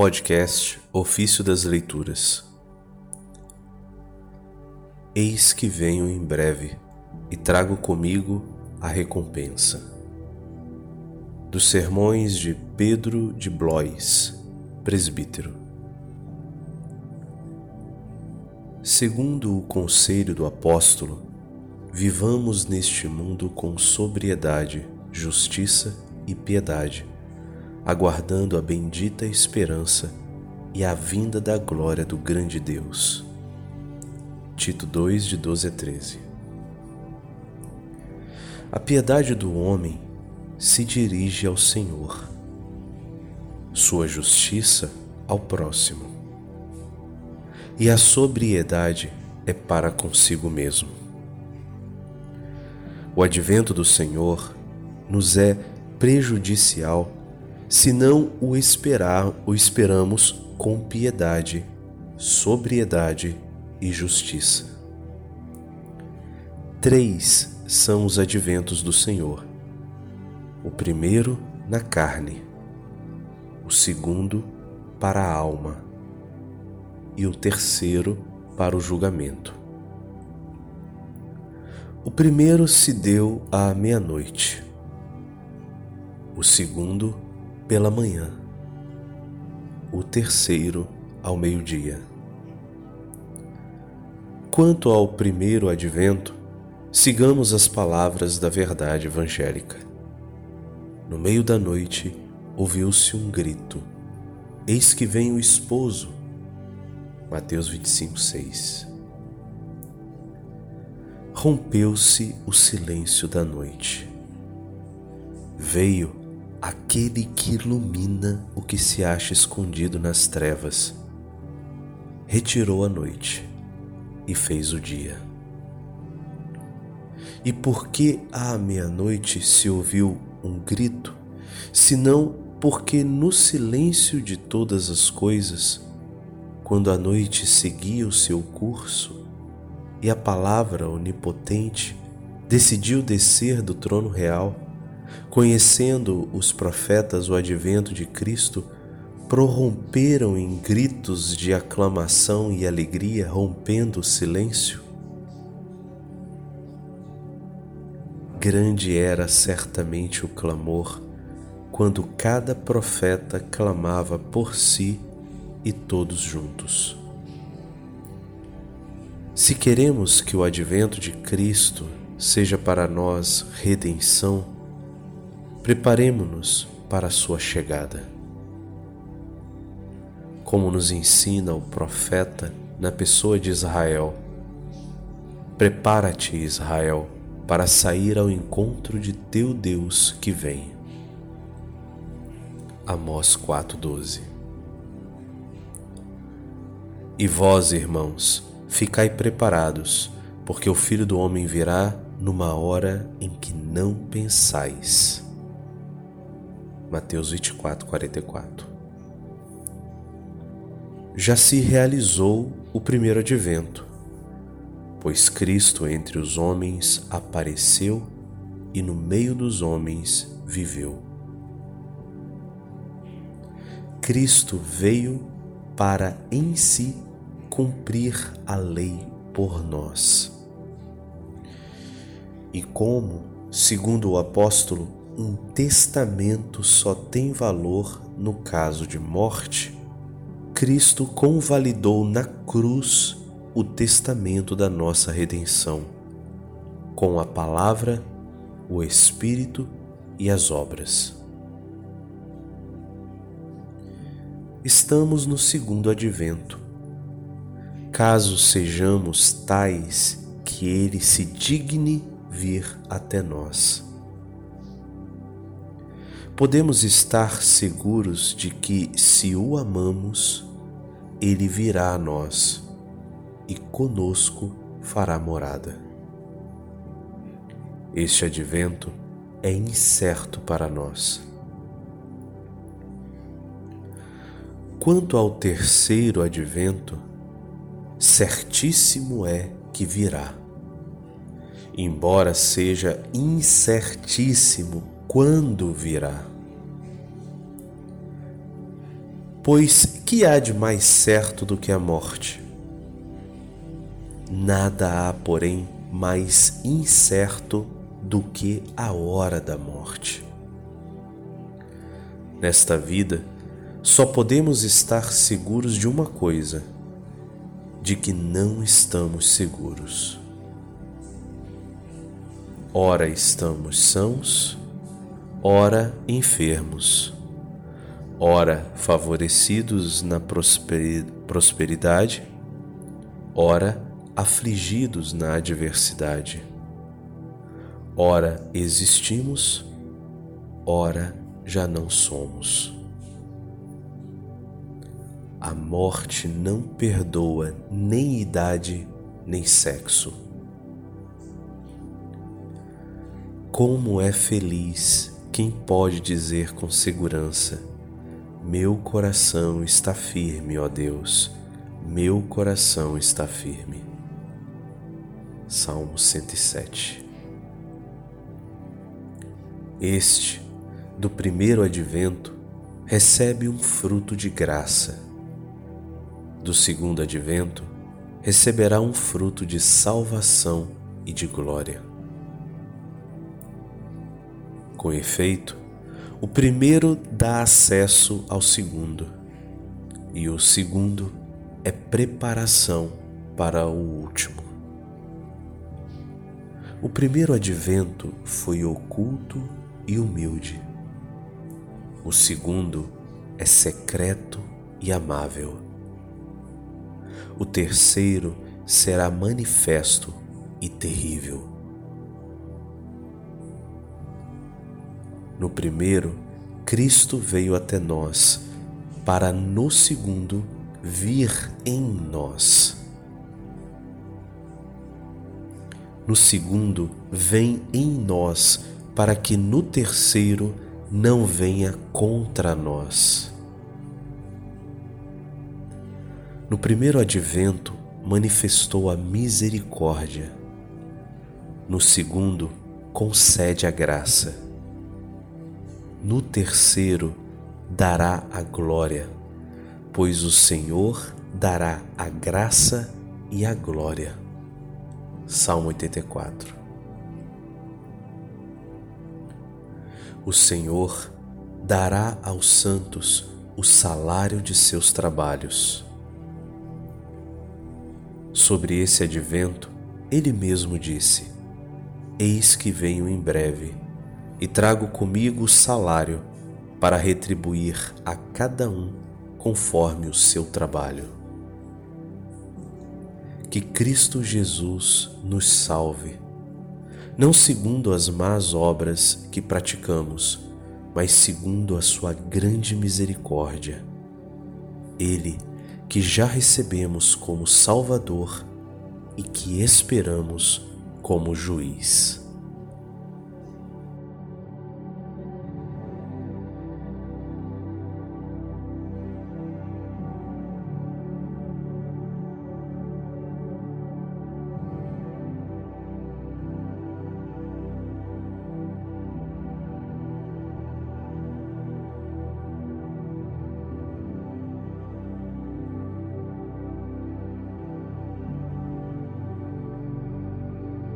Podcast Ofício das Leituras. Eis que venho em breve e trago comigo a recompensa. Dos sermões de Pedro de Blois, presbítero. Segundo o conselho do apóstolo, vivamos neste mundo com sobriedade, justiça e piedade aguardando a bendita esperança e a vinda da glória do grande Deus. Tito 2, de 12 a 13. A piedade do homem se dirige ao Senhor, sua justiça ao próximo, e a sobriedade é para consigo mesmo. O advento do Senhor nos é prejudicial se não o esperar, o esperamos com piedade, sobriedade e justiça. Três são os adventos do Senhor. O primeiro na carne, o segundo para a alma e o terceiro para o julgamento. O primeiro se deu à meia-noite, o segundo pela manhã, o terceiro ao meio-dia. Quanto ao primeiro advento, sigamos as palavras da verdade evangélica. No meio da noite ouviu-se um grito: Eis que vem o esposo. Mateus 25, 6. Rompeu-se o silêncio da noite. Veio aquele que ilumina o que se acha escondido nas trevas, retirou a noite e fez o dia. E por que à meia-noite se ouviu um grito, senão porque no silêncio de todas as coisas, quando a noite seguia o seu curso e a palavra onipotente decidiu descer do trono real, conhecendo os profetas o advento de Cristo, prorromperam em gritos de aclamação e alegria, rompendo o silêncio? Grande era certamente o clamor quando cada profeta clamava por si e todos juntos. Se queremos que o advento de Cristo seja para nós redenção, Preparemo-nos para a sua chegada. Como nos ensina o profeta na pessoa de Israel, Prepara-te, Israel, para sair ao encontro de teu Deus que vem. Amós 4:12 E vós, irmãos, ficai preparados, porque o Filho do homem virá numa hora em que não pensais. Mateus 24, 44. Já se realizou o primeiro advento, pois Cristo entre os homens apareceu e no meio dos homens viveu. Cristo veio para em si cumprir a lei por nós. E como, segundo o apóstolo um testamento só tem valor no caso de morte, Cristo convalidou na cruz o testamento da nossa redenção, com a palavra, o Espírito e as obras. Estamos no segundo advento. Caso sejamos tais que ele se digne vir até nós podemos estar seguros de que, se o amamos, ele virá a nós e conosco fará morada. Este advento é incerto para nós. Quanto ao terceiro advento, certíssimo é que virá. Embora seja incertíssimo quando virá. Pois que há de mais certo do que a morte? Nada há, porém, mais incerto do que a hora da morte. Nesta vida, só podemos estar seguros de uma coisa: de que não estamos seguros. Ora estamos sãos, ora enfermos, ora favorecidos na prosperidade, ora afligidos na adversidade. Ora existimos, ora já não somos. A morte não perdoa nem idade nem sexo. Como é feliz quem pode dizer com segurança: Meu coração está firme, ó Deus, meu coração está firme. Salmo 107 Este, do primeiro advento, recebe um fruto de graça. Do segundo advento, receberá um fruto de salvação e de glória. Com efeito, o primeiro dá acesso ao segundo, e o segundo é preparação para o último. O primeiro advento foi oculto e humilde. O segundo é secreto e amável. O terceiro será manifesto e terrível. No primeiro, Cristo veio até nós, para no segundo vir em nós. no segundo vem em nós, para que no terceiro não venha contra nós. No primeiro advento manifestou a misericórdia, no segundo concede a graça, no terceiro dará a glória, pois o Senhor dará a graça e a glória. Salmo 84 O Senhor dará aos santos o salário de seus trabalhos. Sobre esse advento, ele mesmo disse: Eis que venho em breve, e trago comigo o salário para retribuir a cada um conforme o seu trabalho. Que Cristo Jesus nos salve, não segundo as más obras que praticamos, mas segundo a Sua grande misericórdia. Ele que já recebemos como Salvador e que esperamos como juiz.